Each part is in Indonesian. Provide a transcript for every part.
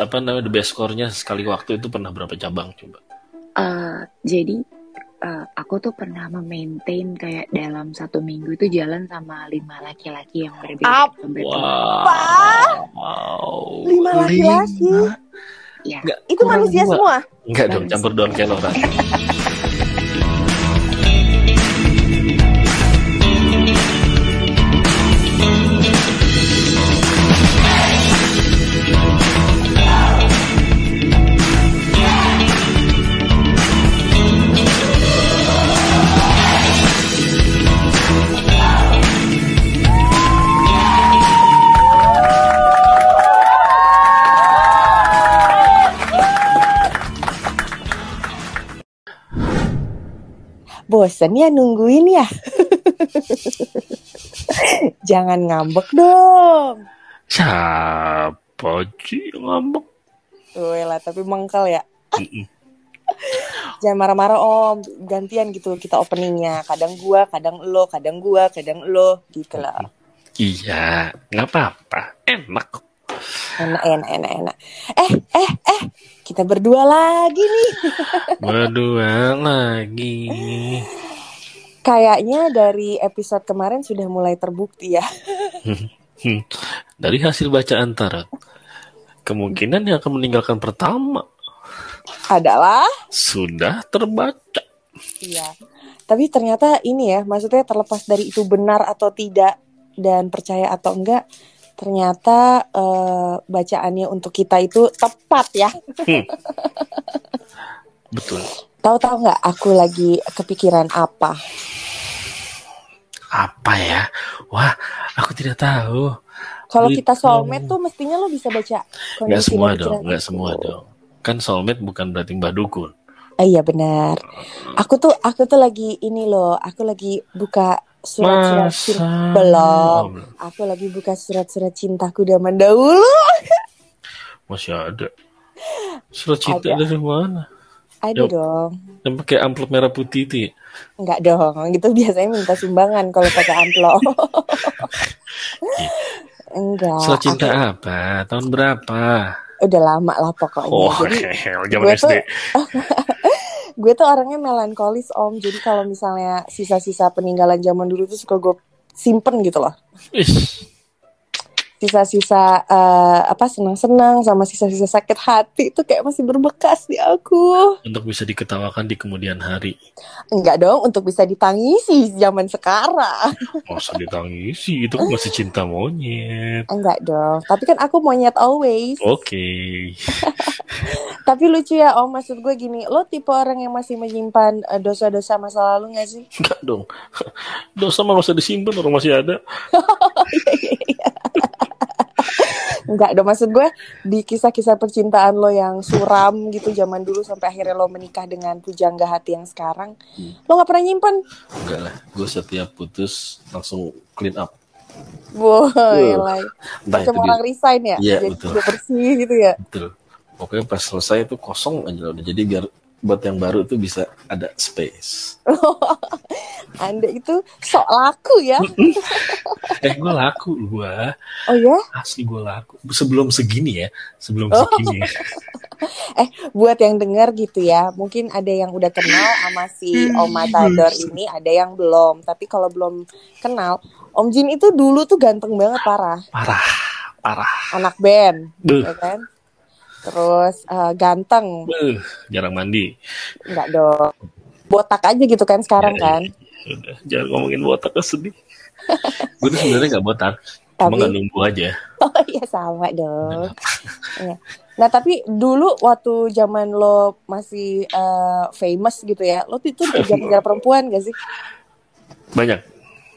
apa namanya the best score-nya sekali waktu itu pernah berapa cabang coba? Eh, jadi eh, aku tuh pernah memaintain kayak dalam satu minggu itu jalan sama lima laki-laki yang berbeda. Apa? Wow. Wow. Lima laki-laki? Ya, Itu manusia dua. semua. Enggak dong, campur daun kelora. Bosen ya nungguin ya. Jangan ngambek dong. Siapa sih ngambek? Lah, tapi mengkel ya. Jangan marah-marah om, gantian gitu kita openingnya. Kadang gua, kadang lo, kadang gua, kadang lo, gitu lah. Iya, nggak apa-apa. Enak. Enak, enak, enak, enak. Eh, eh, eh, kita berdua lagi nih. Berdua lagi. Kayaknya dari episode kemarin sudah mulai terbukti ya. Hmm. Dari hasil bacaan tarot, kemungkinan yang akan meninggalkan pertama Adalah, sudah terbaca. iya. Tapi ternyata ini ya, maksudnya terlepas dari itu benar atau tidak dan percaya atau enggak, ternyata eh, bacaannya untuk kita itu tepat ya. Betul. Tahu-tahu nggak aku lagi kepikiran apa? Apa ya? Wah, aku tidak tahu. Kalau kita soulmate tuh mestinya lo bisa baca Nggak semua dong, nggak semua dong. Kan soulmate bukan berarti mbah dukun. Eh, iya benar. Aku tuh aku tuh lagi ini loh, aku lagi buka surat-surat cinta belum. Oh, belum. Aku lagi buka surat-surat cintaku zaman dahulu. Masih ada. Surat cinta Ada. dari mana? Ada dong. Yang pakai amplop merah putih itu ya? Enggak dong. Gitu biasanya minta sumbangan kalau pakai amplop. Enggak. Surat cinta aku- apa? Tahun berapa? udah lama lah pokoknya. Oh, Jadi zaman gue SD. tuh- gue tuh orangnya melankolis om. Jadi kalau misalnya sisa-sisa peninggalan zaman dulu tuh suka gue simpen gitu loh. Sisa-sisa eh, apa senang-senang sama sisa-sisa sakit hati itu kayak masih berbekas di aku. untuk bisa diketawakan di kemudian hari. Enggak dong untuk bisa ditangisi zaman sekarang. Masa ditangisi, itu kan masih cinta monyet. Enggak dong. Tapi kan aku monyet always. Oke. Tapi lucu ya om, maksud gue gini, lo tipe orang yang masih menyimpan eh, dosa-dosa masa lalu gak sih? Enggak dong. Dosa mah masa disimpan, orang masih ada. Enggak dong, maksud gue di kisah-kisah percintaan lo yang suram gitu zaman dulu sampai akhirnya lo menikah dengan pujangga hati yang sekarang, Hmm. lo nggak pernah nyimpan? Enggak lah, gue setiap putus langsung clean up. Boy, lah. Entah Macam itu orang di, resign ya, Iya, jadi betul. bersih gitu ya. betul. Pokoknya pas selesai itu kosong aja udah. Jadi biar buat yang baru tuh bisa ada space. Anda itu sok laku ya. Eh, gue laku gue. Oh ya, Asli gue laku. Sebelum segini ya. Sebelum Oh. segini. buat yang dengar gitu ya, mungkin ada yang udah kenal sama si Om Matador ini, ada yang belum. Tapi kalau belum kenal, Om Jin itu dulu tuh ganteng banget parah, Parah. Parah. anak band, Beuh. ya kan? Terus eh, ganteng, Beuh. Jarang mandi. nggak dong. Botak aja gitu kan sekarang Ya, kan. Udah, jangan ngomongin botak sedih. gue tuh sebenarnya nggak botak, cuma Tapi- nggak numbuh aja. Oh iya sama dong. Iya. Nah tapi dulu waktu zaman lo masih eh, famous gitu ya, lo tuh itu kejar-kejar perempuan gak sih? Banyak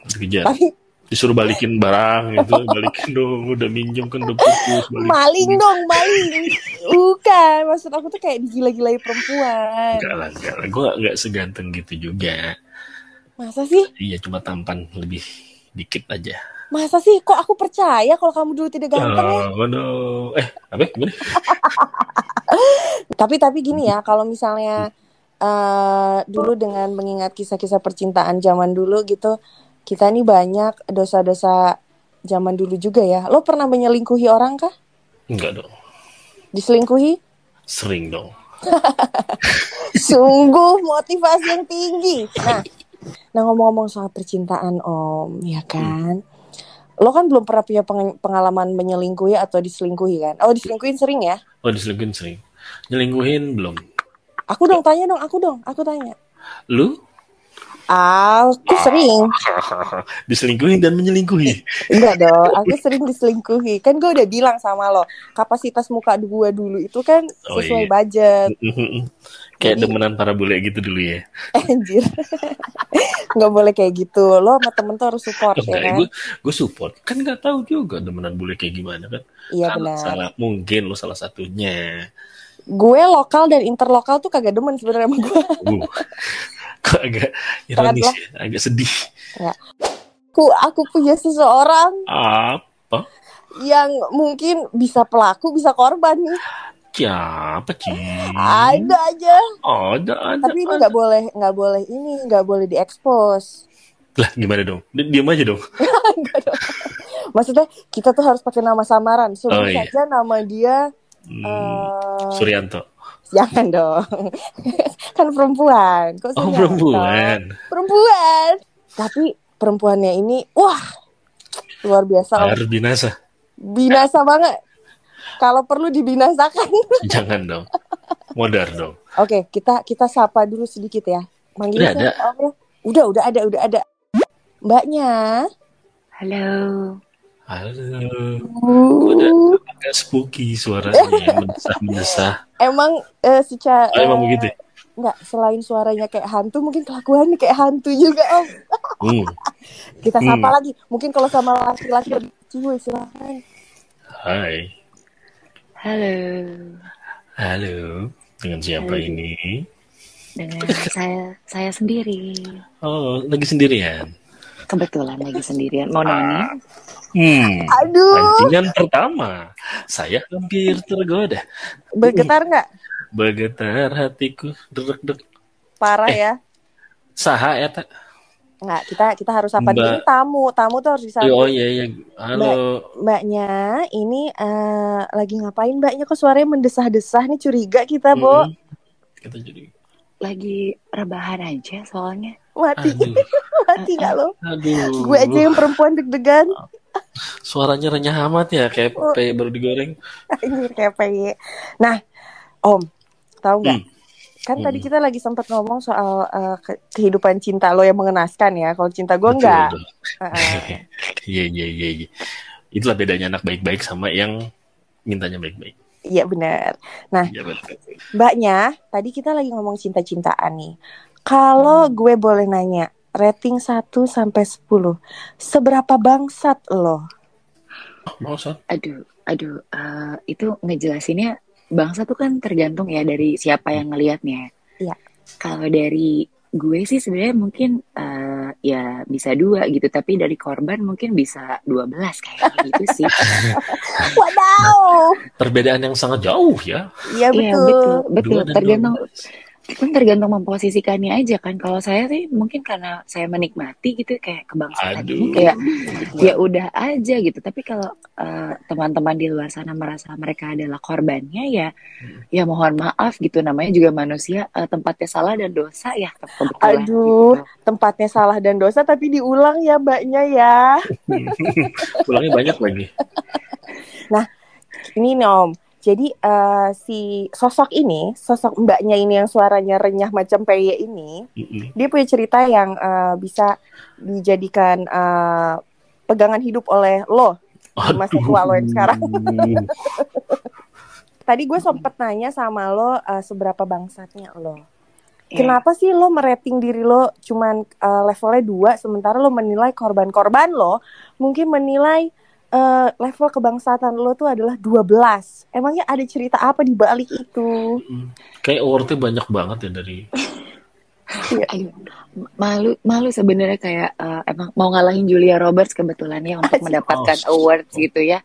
dikejar. Tapi Disuruh balikin barang gitu, balikin dong, udah minjem kan udah putus. balikin. maling dong, maling. Bukan, maksud aku tuh kayak digila-gilai perempuan. Enggak lah, enggak lah. Gue nggak seganteng gitu juga. Masa sih? Iya, cuma tampan lebih dikit aja. Masa sih? Kok aku percaya kalau kamu dulu tidak ganteng ya? Oh, waduh. Eh, apa? Gimana? Tapi tapi gini ya, kalau misalnya eh dulu dengan mengingat kisah-kisah percintaan zaman dulu gitu, kita nih banyak dosa-dosa zaman dulu juga ya. Lo pernah menyelingkuhi orang kah? Enggak dong. Diselingkuhi? Sering dong. Sungguh motivasi yang tinggi. Nah, nah ngomong-ngomong soal percintaan Om, ya kan? Lo kan belum pernah punya peng- pengalaman menyelingkuhi atau diselingkuhi kan? Oh, diselingkuhin sering ya? Oh diselingkuhin sering. Nyelingkuhin belum. Aku dong tanya dong, aku dong, aku tanya. Lu Aku sering. diselingkuhin dan menyelingkuhi. Enggak dong, aku sering diselingkuhi. Kan gue udah bilang sama lo, kapasitas muka gue dulu itu kan Oh, sesuai iya. budget. Kayak Jadi- demenan para bule gitu dulu ya. Anjir. Nggak boleh kayak gitu. Lo sama temen tuh harus support ya Enggak, kan? gue gue support. Kan nggak tahu juga demenan bule kayak gimana kan. Iya Salah- benar. Salah, mungkin lu salah satunya. Gue lokal dan interlokal tuh kagak demen sebenarnya sama gue. Uh, kok agak ironis ya, agak sedih. Aku, aku punya seseorang Apa? yang mungkin bisa pelaku, bisa korban nih. Siapa sih? Ada aja. Ada, ada. Tapi ini nggak boleh, nggak boleh ini, nggak boleh diekspos. Lah gimana dong? Di- Diam aja dong. Maksudnya kita tuh harus pakai nama samaran. Sebut Oh, iya. saja nama dia. Hmm, eh, Suryanto. Jangan dong. kan perempuan. Kok Oh perempuan. Perempuan. Tapi perempuannya ini, wah, luar biasa. Harus binasa. Binasa banget. Kalau perlu dibinasakan. Jangan dong. Modar dong. Oke, kita kita sapa dulu sedikit ya. Manggilnya Udah Om, ya? Udah, udah ada, udah ada. Mbaknya. Halo. Halo. Uh, agak spooky suaranya, mendesah-mendesah. emang eh, secara Oh, emang begitu ya? Enggak, selain suaranya kayak hantu, mungkin kelakuannya kayak hantu juga, Om. Hmm. Kita sapa Hmm. lagi. Mungkin kalau sama laki-laki lebih cium, silakan. Hai. Halo. Halo. Dengan siapa Halo. ini? Dengan saya saya sendiri. Oh, lagi sendirian. Kebetulan lagi sendirian. Mau nanya? Hmm. Aduh, Pancingan pertama. Saya hampir tergoda. bergetar nggak? Bergetar hatiku. Deg-deg. Parah Eh. ya. Saha eta? Nggak, kita kita harus apa? Mbak. Ini tamu, tamu tuh harus disambut. Oh iya iya. Halo. Mbaknya, ini eh, lagi ngapain mbaknya? Kok suaranya mendesah-desah nih curiga kita, Bo. Mm-mm. Kita jadi. Lagi rebahan aja soalnya. Mati, Aduh. Mati nggak lo? Aduh. Gue aja yang perempuan deg-degan. Suaranya renyah amat ya kayak Oh. baru digoreng. Anjir kayak PY. Nah, Om, tahu nggak? Hmm. Kan Hmm. tadi kita lagi sempat ngomong soal ke- kehidupan cinta lo yang mengenaskan ya. Kalau cinta gue enggak. Iya iya iya. iya. Itulah bedanya anak baik-baik sama yang mintanya baik-baik. Iya benar. Iya betul. Mbaknya, tadi kita lagi ngomong cinta-cintaan nih. Kalau Hmm. gue boleh nanya, rating 1 sampai 10, seberapa bangsat lo? Mau Son? Aduh, aduh. eh, itu ngejelasinnya bangsa tuh kan tergantung ya dari siapa yang ngelihatnya. Iya. Kalau dari gue sih sebenarnya mungkin eh, ya bisa dua gitu, tapi dari korban mungkin bisa 12 kayak gitu sih. Wadaw! Perbedaan yang sangat jauh ya. Iya betul. betul, betul. Dua dan Tergantung, 12. Kan tergantung memposisikannya aja kan. Kalau saya sih mungkin karena saya menikmati gitu kayak kebangsaan Aduh. ini kayak ya udah aja gitu. Tapi kalau eh, teman-teman di luar sana merasa mereka adalah korbannya ya, Hmm. ya mohon maaf gitu. Namanya juga manusia eh, tempatnya salah dan dosa ya kebetulan. Aduh. gitu. Tempatnya salah dan dosa tapi diulang ya mbaknya ya. Pulangnya banyak lagi. Ini nih Om. Jadi eh, si sosok ini, sosok mbaknya ini yang suaranya renyah macam PY ini, Mm-mm. dia punya cerita yang eh, bisa dijadikan eh, pegangan hidup oleh lo di masa tua lo yang sekarang. Tadi gue sempet nanya sama lo eh, seberapa bangsatnya lo. Ya. Kenapa sih lo merating diri lo cuman eh, levelnya dua, sementara lo menilai korban-korban lo mungkin menilai eh, level kebangsatan lo tuh adalah 12. Emangnya ada cerita apa di balik itu? Mm. Kayak awardnya banyak banget ya dari. Aduh, malu malu sebenarnya kayak eh, emang mau ngalahin Julia Roberts kebetulan ya untuk mendapatkan Oh, awards gitu ya.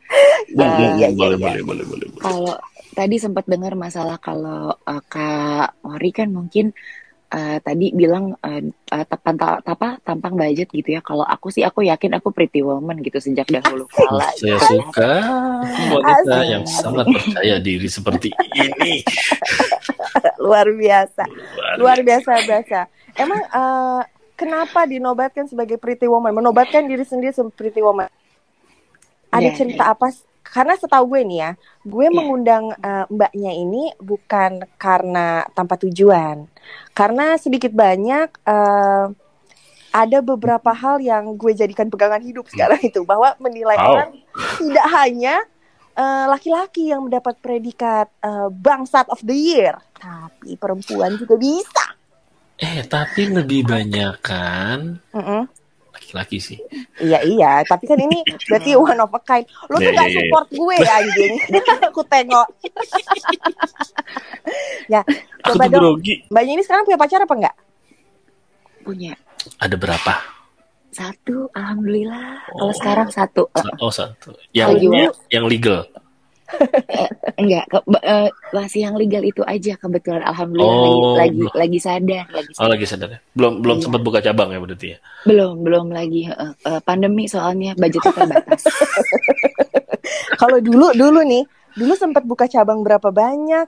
Iya, Eh, iya, iya, boleh, iya. boleh, boleh, boleh, boleh. Kalau tadi sempat dengar masalah kalau uh, Kak Ori kan mungkin eh, tadi bilang eh, eh, tampang ta- apa tampang budget gitu ya. Kalau aku sih aku yakin aku pretty woman gitu sejak dahulu kala. Saya gitu. suka wanita Asik. yang sangat percaya diri seperti ini. luar biasa luar biasa biasa emang eh, kenapa dinobatkan sebagai pretty woman menobatkan diri sendiri sebagai pretty woman ada Iya, cerita apa karena setahu gue nih ya gue Iya. mengundang eh, mbaknya ini bukan karena tanpa tujuan karena sedikit banyak eh, ada beberapa hal yang gue jadikan pegangan hidup sekarang itu bahwa menilai Wow. orang tidak hanya eh, laki-laki yang mendapat predikat eh, bangsat of the year tapi perempuan juga bisa Eh, tapi lebih banyak kan Mm-mm. Laki-laki sih. Iya iya, tapi kan ini berarti one of a kind. Lu tuh Iya, gak iya, iya. support gue ya anjing. Aku tengok. ya, Aku coba dong. grogi. Mbaknya ini sekarang punya pacar apa enggak? Punya Ada berapa? satu, alhamdulillah. Oh. Kalau sekarang satu, Sa- Oh, satu. Yang Wak. yang legal. Enggak ke- eh, masih yang legal itu aja kebetulan alhamdulillah Oh, lagi lagi belum. lagi sadar lagi Oh, sadar. lagi sadar ya? Belum belum Iya. sempat buka cabang ya berarti ya? belum belum lagi eh, eh, pandemi soalnya budgetnya terbatas Kalau dulu dulu nih, dulu sempat buka cabang berapa banyak?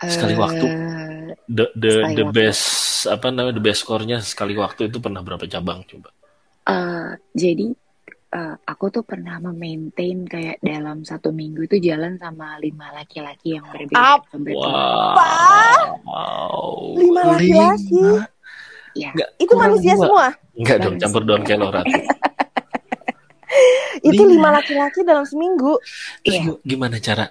Sekali waktu. Eh, The the the waktu. best apa namanya the best score-nya sekali waktu itu pernah berapa cabang coba? eh, jadi eh, aku tuh pernah memaintain kayak dalam satu minggu itu jalan sama lima laki-laki yang berbeda Apa? Wow. Lima laki-laki? Ya, Nggak, Itu manusia dua. semua. Enggak dong, campur daun kelor. Itu Lima. laki-laki dalam seminggu. Terus Iya. gi- gimana cara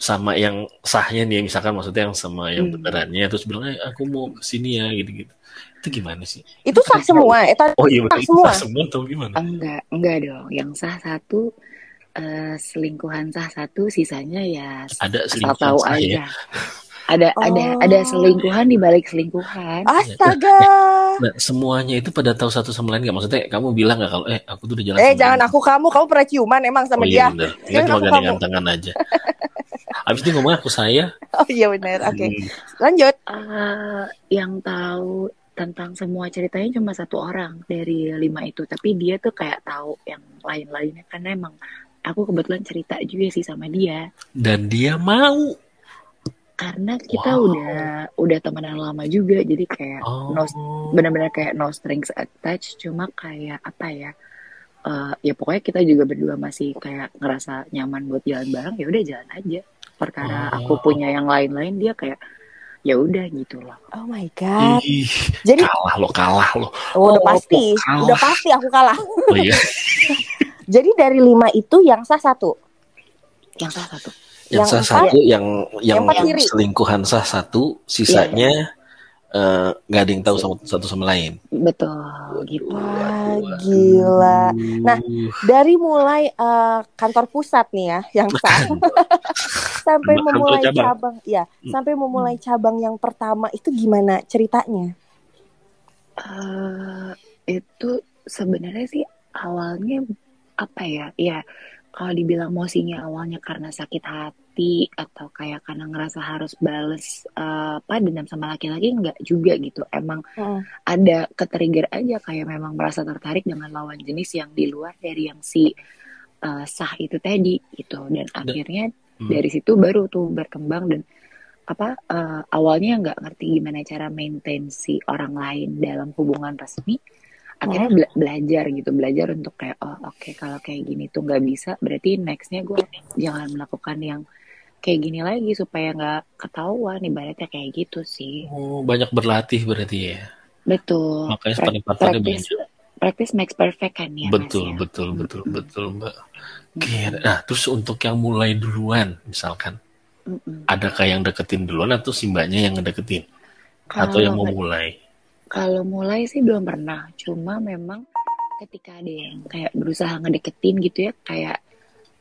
sama yang sahnya nih, misalkan maksudnya yang sama yang Hmm. benerannya, terus bilang, eh, aku mau ke sini ya, gitu-gitu. Itu gimana sih? Itu sah semua. Tadi Oh iya Sah itu semua. sah semua atau gimana? enggak enggak dong. Yang sah satu eh, selingkuhan sah satu, sisanya ya Ada selingkuhan tahu sah aja. ya? Ada ada Oh. ada selingkuhan di balik selingkuhan. Astaga. Nah, semuanya itu pada tahu satu sama lain nggak? Maksudnya kamu bilang nggak kalau, eh, aku tuh udah jalan Eh, sama jangan aku kamu, kamu pernah ciuman emang sama Oh dia. iya bener. Kita Jangan cuma gandengan tangan aja. Abis itu ngomong aku saya. Oh iya benar. Oke. Hmm. Lanjut. Eh, yang tahu tentang semua ceritanya cuma satu orang dari lima itu, tapi dia tuh kayak tahu yang lain-lainnya karena emang aku kebetulan cerita juga sih sama dia Dan dia mau. karena kita Wow. udah udah temenan lama juga jadi kayak Oh. no benar-benar kayak no strings attached cuma kayak apa ya eh, ya pokoknya kita juga berdua masih kayak ngerasa nyaman buat jalan bareng ya udah jalan aja perkara Oh. aku punya yang lain-lain dia kayak ya udah gitu loh Oh my god. Ih, Jadi kalah lo, kalah lo. oh, udah Oh, pasti, kalah. udah pasti aku kalah. Oh iya. Jadi dari lima itu yang sah satu. yang salah satu Yang Yang sah empat- satu, yang yang kiri. selingkuhan sah satu, sisanya eh, nggak ada yang tahu sama satu sama lain. betul gitu Wah, gila. Nah, Dari mulai eh, kantor pusat nih ya yang sah sampai memulai cabang. cabang. ya, Hmm. sampai memulai cabang yang pertama itu gimana ceritanya? Eh, itu sebenarnya sih awalnya apa ya ya kalau dibilang mosinya awalnya karena sakit hati atau kayak karena ngerasa harus bales eh, apa dendam sama laki-laki enggak juga gitu emang Hmm. ada ketrigger aja kayak memang merasa tertarik dengan lawan jenis yang di luar dari yang si eh, sah itu tadi gitu dan akhirnya Hmm. dari situ baru tuh berkembang dan apa eh, awalnya nggak ngerti gimana cara maintain si orang lain dalam hubungan resmi akhirnya bela- belajar gitu belajar untuk kayak oh oke kalau kayak gini tuh nggak bisa berarti nextnya gue jangan melakukan yang kayak gini lagi supaya nggak ketahuan ibaratnya kayak gitu sih Oh, banyak berlatih berarti ya. betul Makanya sparring-partnernya practice banyak. Practice makes perfect kan ya betul, Mas, ya? betul, betul, Mm-mm. betul, Mbak. Mm-mm. Oke, nah terus untuk yang mulai duluan, misalkan, Mm-mm. adakah yang deketin duluan atau si mbaknya yang ngedeketin? Atau yang mau Kalau- mulai? Kalau mulai sih belum pernah, cuma memang ketika ada yang kayak berusaha ngedeketin gitu ya, kayak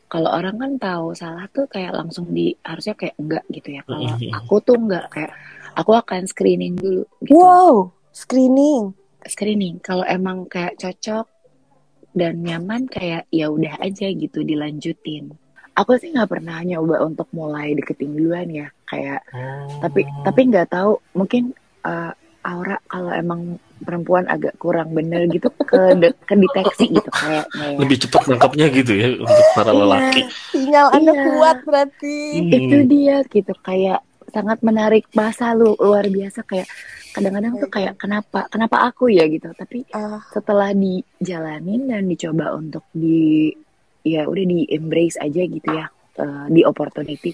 kalau orang kan tahu salah tuh kayak langsung di harusnya kayak enggak gitu ya. Kalau Mhm. aku tuh enggak kayak aku akan screening dulu gitu. Wow, screening. Screening kalau emang kayak cocok dan nyaman kayak ya udah aja gitu dilanjutin. Aku sih nggak pernah nyoba untuk mulai deketin duluan ya, kayak tapi tapi nggak tahu mungkin uh, aura kalau emang perempuan agak kurang bener gitu ke de- ke deteksi gitu kayaknya ya. Lebih cepat nangkapnya gitu ya untuk para Iya. lelaki. Sinyal Anda Iya. kuat berarti. Hmm. itu dia gitu kayak sangat menarik masa lu luar biasa kayak kadang-kadang tuh kayak kenapa? Kenapa aku ya? gitu. Tapi Ah, setelah dijalanin dan dicoba untuk di ya udah di embrace aja gitu ya di opportunity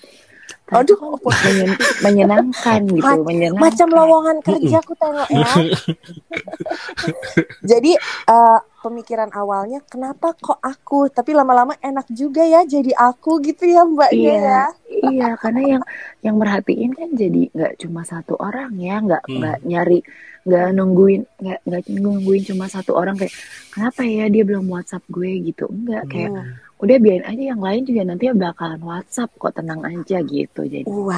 Aduh, menyen- menyenangkan gitu Ma- menyenangkan macam lowongan kerja aku tengok ya. jadi eh, pemikiran awalnya kenapa kok aku, tapi lama-lama enak juga ya jadi aku gitu ya mbaknya Iya, ya. iya karena yang yang merhatiin kan jadi nggak cuma satu orang ya, nggak Hmm. nggak nyari, nggak nungguin, nggak nggak nungguin cuma satu orang kayak kenapa ya dia belum WhatsApp gue gitu, enggak kayak Hmm. Udah biarin aja yang lain juga nanti bakalan WhatsApp kok tenang aja gitu jadi. Wow.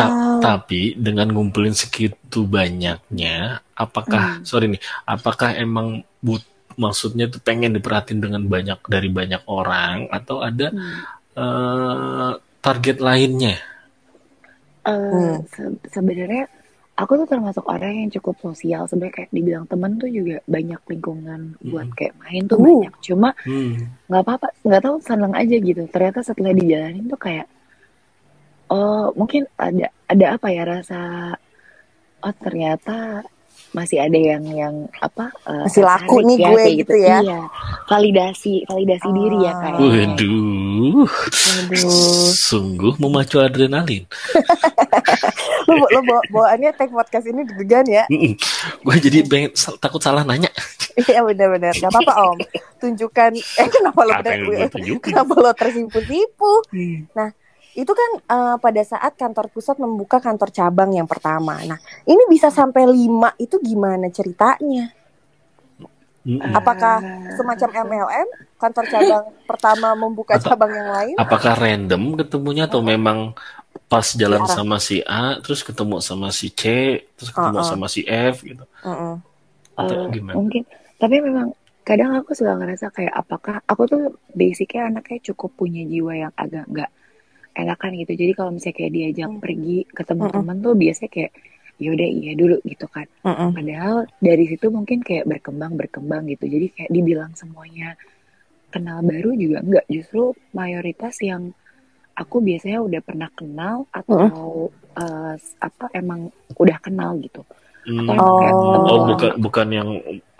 Ta- tapi dengan ngumpulin segitu banyaknya, apakah Hmm. sorry nih, apakah emang but maksudnya tuh pengen diperhatiin dengan banyak dari banyak orang atau ada Hmm. eh, target lainnya? Eh, Hmm. se- sebenarnya aku tuh termasuk orang yang cukup sosial sebenarnya kayak dibilang temen tuh juga banyak lingkungan buat Hmm. kayak main tuh Uh. banyak cuma Hmm. nggak apa-apa nggak tahu seneng aja gitu ternyata setelah dijalanin tuh kayak oh mungkin ada ada apa ya rasa oh ternyata masih ada yang yang apa eh, Masih laku nih ya, gue kayak gitu ya. iya validasi validasi diri ya Ah. kayaknya Waduh, Aduh. sungguh memacu adrenalin. Lo, lo bawa, bawaannya take podcast ini deg-degan ya. Gue jadi pengen sal- takut salah nanya. Iya benar-benar. Gak apa-apa om. Tunjukkan. Eh kenapa lo bener, kenapa lo tersipu-sipu? Nah itu kan eh, pada saat kantor pusat membuka kantor cabang yang pertama. Nah ini bisa sampai lima itu gimana ceritanya? Mm-mm. Apakah Eh, semacam MLM kantor cabang pertama membuka Atau- cabang yang lain? Apakah random ketemunya atau memang pas jalan Diarah. sama si A, terus ketemu sama si C, terus ketemu Uh-uh. sama si F gitu? Mm-mm. Atau Eh, gimana? mungkin tapi memang kadang aku suka ngerasa kayak apakah aku tuh basicnya anaknya cukup punya jiwa yang agak nggak enakan gitu jadi kalau misalnya kayak diajak Hmm. pergi ketemu Mm-mm. teman tuh biasanya kayak yaudah iya dulu gitu kan Mm-mm. padahal dari situ mungkin kayak berkembang berkembang gitu jadi kayak dibilang semuanya kenal baru juga enggak justru mayoritas yang aku biasanya udah pernah kenal atau eh, apa emang udah kenal gitu Hmm. kayak Oh. Oh, bukan bukan yang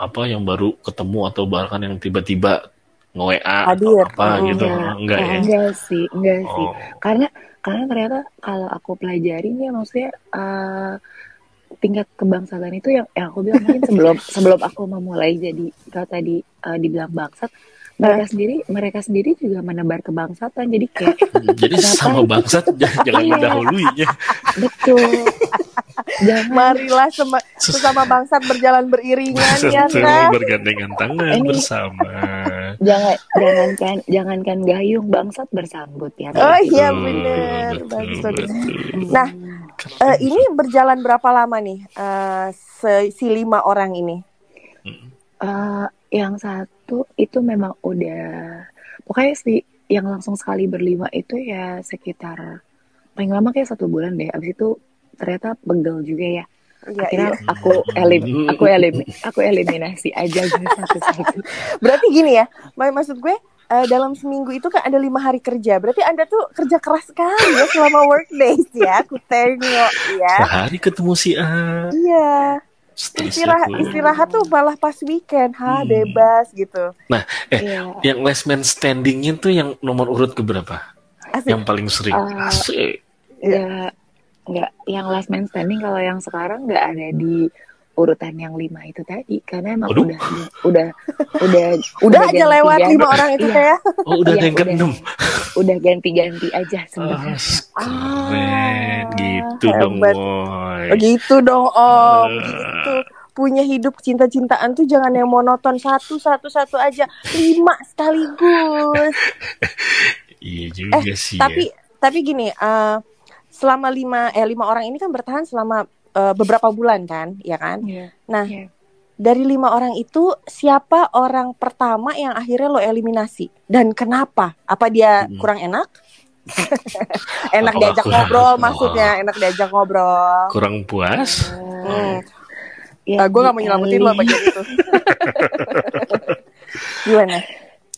apa yang baru ketemu atau bahkan yang tiba-tiba nge-WA atau Hadir. apa Mm. gitu. Enggak. Enggak ya? enggak sih enggak sih Oh. karena karena ternyata kalau aku pelajarin ya maksudnya eh, tingkat kebangsaan itu yang, yang aku bilang mungkin sebelum sebelum aku memulai jadi kalau tadi eh, dibilang bangsat mereka sendiri mereka sendiri juga menebar kebangsatan jadi kayak Jadi Kenapa? sama bangsat jangan, jangan Iya. mendahuluinya. betul jangan Marilah sema- sesama bangsat berjalan beriringan ya kan? bergandengan tangan Ini- bersama. jangan jangankan jangankan gayung bangsat bersambut ya Oh iya bagus. betul. Nah, Eh, ini berjalan berapa lama nih eh, se- si lima orang ini? Eh, yang satu itu memang udah pokoknya sih yang langsung sekali berlima itu ya sekitar paling lama kayak satu bulan deh abis itu ternyata pegel juga ya Iya, akhirnya iya. aku elim aku elim aku eliminasi aja gitu satu-satu Berarti gini ya, mak- maksud gue eh, dalam seminggu itu kan ada lima hari kerja. Berarti anda tuh kerja keras sekali ya selama work days ya. Aku tengok ya. Sehari ketemu si A. Iya. Istirahat, istirahat tuh malah pas weekend, ha Hmm. bebas gitu. iya Yang last man standingnya tuh yang nomor urut keberapa? Asik. Yang paling sering. Eh, Asik. ya nggak yang last man standing kalau yang sekarang nggak ada di urutan yang lima itu tadi karena emang Waduh. udah udah udah Udah aja lewat ganti- lima orang itu kayak. Oh udah ada yang udah. keenam. udah ganti-ganti aja Ah, sebenarnya keren gitu dong, hebat. Moy. Begitu dong om. Eh. Gitu. Punya hidup cinta-cintaan tuh jangan yang monoton satu satu satu aja lima sekaligus. Iya juga sih. tapi ya. tapi gini eh, selama lima eh lima orang ini kan bertahan selama eh, beberapa bulan kan ya kan Iya. nah Iya. dari lima orang itu siapa orang pertama yang akhirnya lo eliminasi dan kenapa apa dia Hmm. kurang enak enak Apa diajak kurang- ngobrol Oh. maksudnya enak diajak ngobrol kurang puas. Hmm. yang Ah, gue gak mau nyelamatin lo bagian itu. Gimana?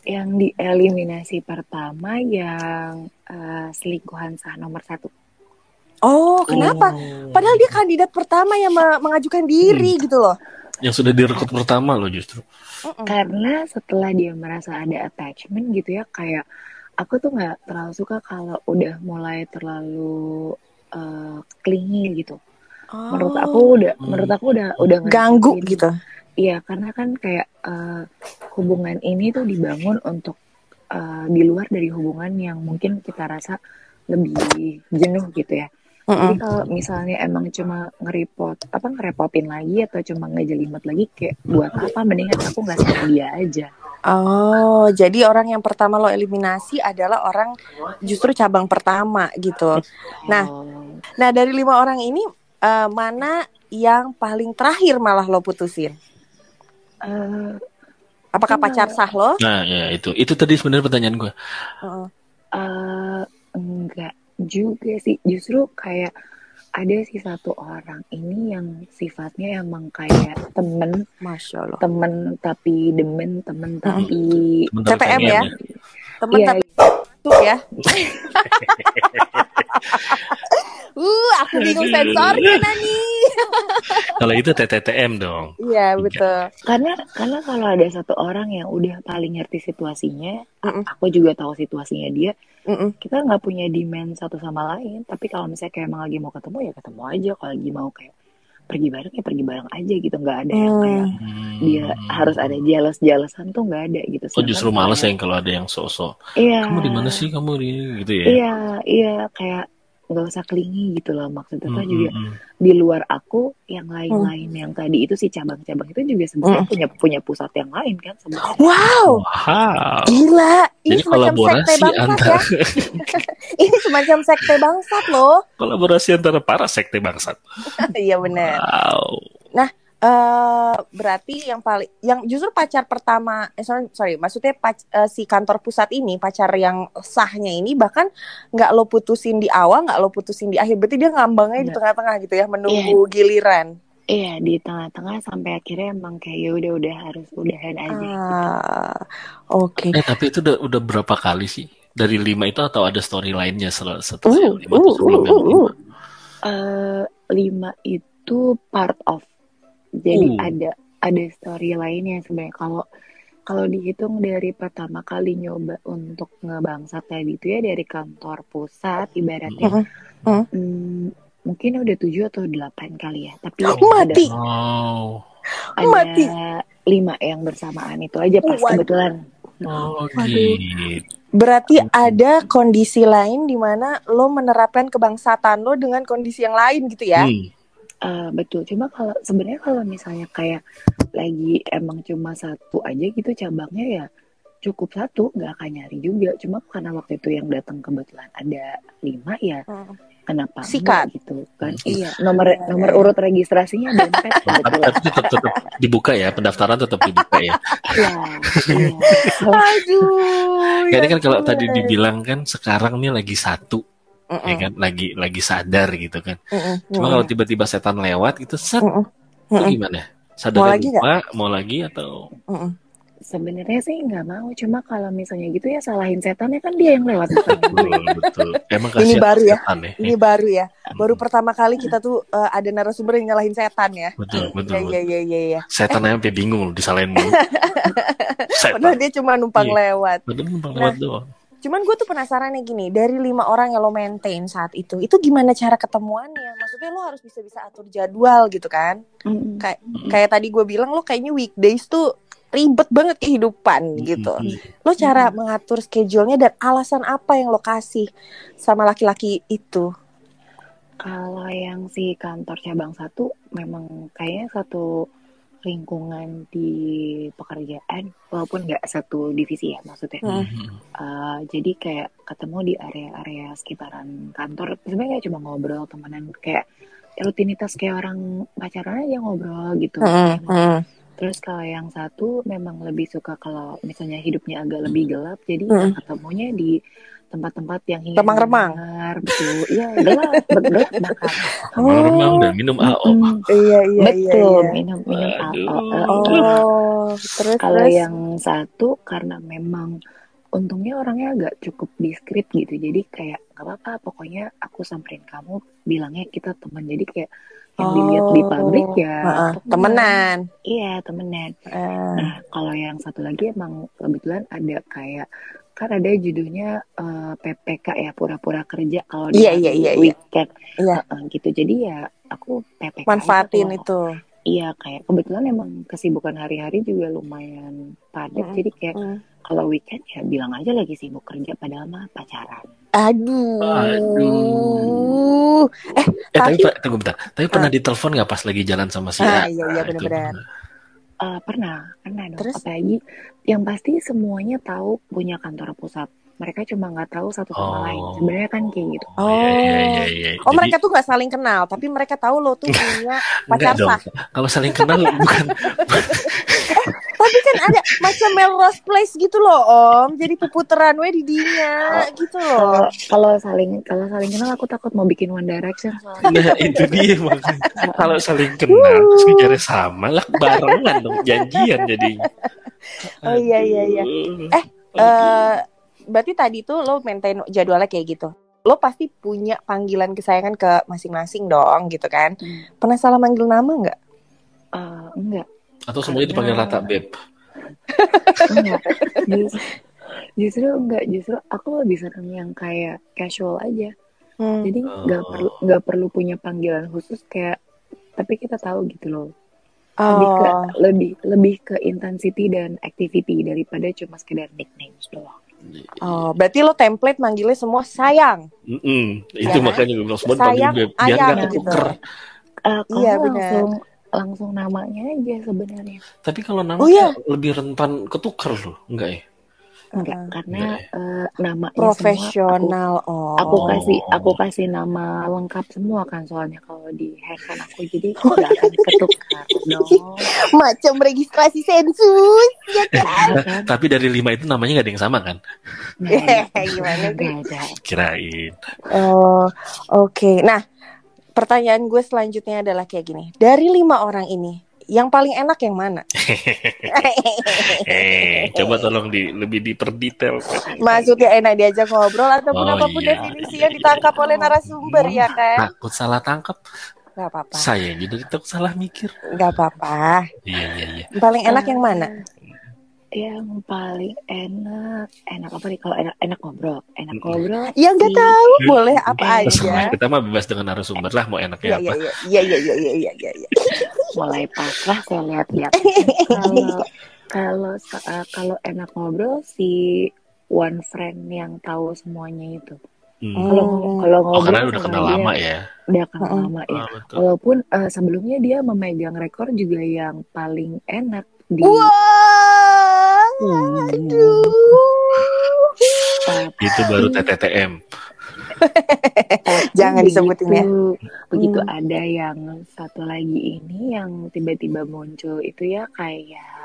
yang dieliminasi pertama yang eh, selingkuhan sah nomor satu. Oh, kenapa? Oh. Padahal dia kandidat pertama yang me- mengajukan diri gitu loh. Yang sudah direkrut pertama loh justru. Karena setelah dia merasa ada attachment gitu ya, kayak aku tuh nggak terlalu suka kalau udah mulai terlalu eh, clingy gitu. Menurut Oh, aku udah, Hmm. menurut aku udah udah ganggu ngerecokin. gitu. Iya, karena kan kayak eh, hubungan ini tuh dibangun untuk eh, di luar dari hubungan yang mungkin kita rasa lebih jenuh gitu ya. Jadi Mm-mm. kalau misalnya emang cuma ngerepot, apa ngerepotin lagi atau cuma ngejelimet lagi kayak buat apa? Mendingan aku nggak sama dia aja. Oh, jadi orang yang pertama lo eliminasi adalah orang justru cabang pertama gitu. Nah, Oh, nah dari lima orang ini eh, mana yang paling terakhir malah lo putusin? eh, Apakah Enggak. pacar sah lo? Nah, ya itu. Itu tadi sebenarnya pertanyaan gue. Heeh. eh, enggak juga sih. Justru kayak ada sih satu orang ini yang sifatnya emang kayak temen, Masya Allah. temen tapi demen, temen tapi TPM ya? pertanyaannya. Temen Iya. tapi tuh ya. uh, aku bingung sensornya Nani. Kalau itu TTTM dong. Iya betul. karena karena kalau ada satu orang yang udah paling ngerti situasinya, Mm-mm. aku juga tahu situasinya dia. Mm-mm. Kita nggak punya demand satu sama lain. Tapi kalau misalnya kayak emang lagi mau ketemu ya ketemu aja. Kalau lagi mau kayak pergi bareng ya pergi bareng aja gitu. Nggak ada yang kayak Hmm. dia harus ada jealous-jealousan tuh nggak ada gitu. Oh Sedangkan justru males ya kayak- kalau ada yang sosok. Iya. Kamu di mana sih kamu di gitu ya? Iya, iya kayak nggak usah kelingi gitu loh maksudnya tuh Hmm, juga di luar aku yang lain-lain yang tadi itu si cabang-cabang itu juga sebenarnya Hmm. punya punya pusat yang lain kan sebenarnya. Wow, Wow. gila. Ini Jadi semacam sekte kolaborasi antara ya. Ini semacam sekte bangsat loh. kolaborasi antara para sekte bangsat. Iya benar. Wow. Eh berarti yang paling yang justru pacar pertama eh sorry, sorry maksudnya pac- eh, si kantor pusat ini pacar yang sahnya ini bahkan nggak lo putusin di awal nggak lo putusin di akhir berarti dia ngambangnya di Nggak. tengah-tengah gitu ya menunggu giliran Iya di tengah-tengah sampai akhirnya emang kayak ya udah udah harus udahan aja. gitu. ah oke Eh tapi itu udah udah berapa kali sih? Dari lima itu atau ada story lainnya setelah setelah Uh, yang lima atau uh, sebelum uh, lima? uh. Eh, lima itu part of. Jadi Uh. ada ada story lainnya sebenarnya kalau kalau dihitung dari pertama kali nyoba untuk ngebangsat tadi itu ya dari kantor pusat ibaratnya Mm-mm. Mm. hmm, mungkin udah tujuh atau delapan kali ya tapi Oh, Mati. Oh. ada, Mati. ada lima yang bersamaan itu aja pas Waduh. kebetulan Oh gitu. berarti ada kondisi lain di mana lo menerapkan kebangsatan lo dengan kondisi yang lain gitu ya Hmm. Eh, betul cuma kalau sebenarnya kalau misalnya kayak lagi emang cuma satu aja gitu cabangnya ya cukup satu nggak akan nyari juga cuma karena waktu itu yang datang kebetulan ada lima ya Hmm. kenapa Sikat. enggak gitu kan iya nomor nomor urut registrasinya dompet Tapi tetap tetap dibuka ya pendaftaran tetap dibuka ya. ya iya. Kalau- aduh Kayaknya ya kan kalau tadi dibilang kan sekarang nih lagi satu Mm-mm. ya kan lagi lagi sadar gitu kan. Mm-mm. Cuma kalau tiba-tiba setan lewat gitu set Mm-mm. itu Mm-mm. gimana? Sadar Mau lagi lupa, mau lagi atau Mm-mm. sebenarnya sih nggak mau cuma kalau misalnya gitu ya salahin setannya kan dia yang lewat betul betul. Emang Ini baru ya. setan ya. Ini baru ya. Baru pertama kali kita tuh eh, ada narasumber yang nyalahin setan ya. Betul betul. Iya betul. iya iya iya. iya. Setan aja sampai bingung disalahin mulu. Padahal Setan. dia cuma numpang Iya. lewat. Padahal numpang Nah. lewat doang. Cuman gue tuh penasaran nih gini, dari lima orang yang lo maintain saat itu, itu gimana cara ketemuannya? Maksudnya lo harus bisa-bisa atur jadwal gitu kan? Mm-mm. Kayak kayak tadi gue bilang lo kayaknya weekdays tuh ribet banget kehidupan gitu. Lo cara mengatur schedule-nya dan alasan apa yang lo kasih sama laki-laki itu? Kalau yang si kantor cabang satu memang kayaknya satu lingkungan di pekerjaan walaupun nggak satu divisi ya maksudnya. Hmm. Mhm. Uh, jadi kayak ketemu di area-area sekitaran kantor sebenarnya cuma ngobrol temenan kayak rutinitas kayak orang pacaran aja ngobrol gitu. Hmm, hmm. Terus kalau yang satu memang lebih suka kalau misalnya hidupnya agak lebih gelap, jadi Mm. ketemunya di tempat-tempat yang Remang-remang. benar, betul. Iya, gelap, gelap bahkan. Remang dan minum AO. Mm, Iya iya iya. betul, iya. minum minum Aduh. AO. Oh, terus Kalau terus. yang satu karena memang untungnya orangnya agak cukup diskret gitu. Jadi kayak nggak apa-apa, pokoknya aku samperin kamu, bilangnya kita teman. Jadi kayak yang dilihat di publik ya Oh, Heeh, teman. temenan. Iya, temenan. Eh, Nah, kalau yang satu lagi emang kebetulan ada kayak kan ada judulnya eh, PPK ya pura-pura kerja kalau di Iya, hari iya, iya, iya. weekend Iya. Heeh, gitu. Jadi ya aku PPK manfaatin itu. Iya, kayak kebetulan emang kesibukan hari-hari juga lumayan padat. Mm-mm. Jadi kayak Mm. Kalau weekend ya bilang aja lagi sibuk kerja padahal mah pacaran. Aduh. Aduh. Eh, Eh tapi tapi tunggu bentar. Tapi pernah ditelepon nggak pas lagi jalan sama si Ah, A? iya, iya, itu. benar-benar. Eh, pernah, pernah dong. Terus? Apalagi yang pasti semuanya tahu punya kantor pusat. Mereka cuma nggak tahu satu sama Oh. lain. Sebenarnya kan kayak gitu. Oh, iya, iya, iya, iya. Oh Jadi, mereka tuh nggak saling kenal, tapi mereka tahu lo tuh punya pacar sah. Kalau saling kenal bukan Tapi kan ada macam Melrose Place gitu loh Om, jadi puputeran we di dinya gitu loh. kalau saling kalau saling kenal aku takut mau bikin One Direction soalnya. Nah itu dia makanya kalau saling kenal terus ngejarnya sama lah barengan dong janjian jadinya. Oh iya iya iya. Eh, Eh, berarti tadi tuh lo maintain jadwalnya kayak gitu. Lo pasti punya panggilan kesayangan ke masing-masing dong gitu kan. Hmm. Pernah salah manggil nama nggak? Eh, enggak, atau semuanya dipanggil rata beb. enggak. Justru, justru enggak, justru aku lebih seneng yang kayak casual aja. Hmm. Jadi nggak Oh. perlu nggak perlu punya panggilan khusus kayak tapi kita tahu gitu loh. Lebih ke Oh, lebih lebih ke intensity dan activity daripada cuma sekedar nicknames doang. oh, berarti lo template manggilnya semua sayang. Mm-mm. Ya Itu kan? makanya gue bilang semua panggil Sayang, beb biar gitu. ketuker. Kalau Iya, benar. langsung langsung namanya aja sebenarnya. Tapi kalau nama Oh, iya. lebih rentan ketuker loh, enggak ya? Enggak, karena Enggak eh, namanya semua Profesional. Oh. aku, aku kasih Oh. aku kasih nama lengkap semua kan soalnya kalau di handphone aku jadi nggak akan ketukar dong. macam registrasi sensus ya kan? Ya kan? Tapi dari lima itu namanya nggak ada yang sama kan? Nah, Gimana ada. Kirain. Oh, oke. Nah, pertanyaan gue selanjutnya adalah kayak gini. Dari lima orang ini, yang paling enak yang mana? Eh, coba tolong di lebih diperdetail. Maksudnya enak diajak ngobrol ataupun Oh, apa pun iya. definisi yang ditangkap oleh narasumber ya kan? Takut salah tangkap. Gak apa-apa, Saya jadi takut salah mikir. gak apa-apa. Iya iya iya. Paling enak yang mana? Yang paling enak, enak apa nih? Kalau enak, enak ngobrol, enak ngobrol. Ya nggak tahu, boleh apa Terserah, aja. kita mah bebas dengan narasumber lah mau enaknya Iya apa. iya iya iya iya iya iya iya. iya. mulai pasrah saya lihat-lihat. Kalau kalau sa- kalau enak ngobrol si one friend yang tahu semuanya itu. Kalau Hmm. kalau Oh ngobrol karena udah kenal dia, lama ya. udah kenal Mm-mm. lama ya. Betul. Walaupun eh, sebelumnya dia memegang rekor juga yang paling enak di Wah, Hmm. aduh. Tapi- Itu baru TTTM. Jangan disebutin ya. begitu- Begitu Hmm. ada yang satu lagi ini yang tiba-tiba muncul itu ya kayak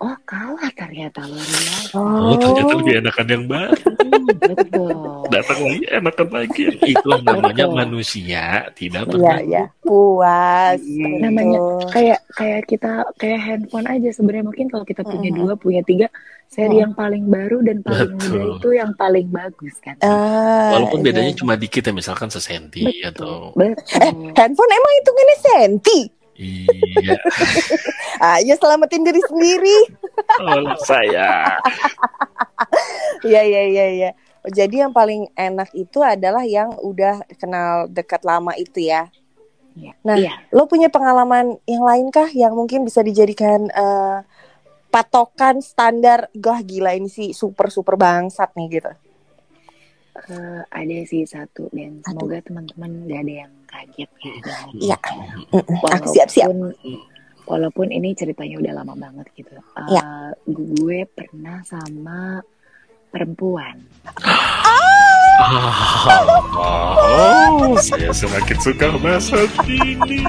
oh kalah ternyata luar biasa. Oh, ternyata lebih enakan yang baru. Hmm, betul. Datang lagi enakan lagi. Itulah namanya Betul. manusia tidak Iya pernah. iya. Puas. Iya. betul. Namanya kayak kayak kita kayak handphone aja sebenarnya mungkin kalau kita punya Mm-mm. dua punya tiga seri Mm. yang paling baru dan paling muda Betul. itu yang paling bagus kan Ah, Walaupun bedanya iya. cuma dikit ya, misalkan sesenti atau betul handphone emang hitungannya senti. Iya. Ayo selamatin diri sendiri. Oh, saya. Iya iya iya iya. Jadi yang paling enak itu adalah yang udah kenal dekat lama itu ya. Iya. Nah, Iya. lo punya pengalaman yang lain kah yang mungkin bisa dijadikan eh, patokan standar? Wah gila ini sih super super bangsat nih gitu. Eh, ada sih satu dan semoga teman-teman gak ada yang kaget ya Iya. Mm-mm. Aku siap-siap. walaupun walaupun ini ceritanya udah lama banget gitu Eh, Iya. gue pernah sama perempuan Oh, saya semakin suka masa kini.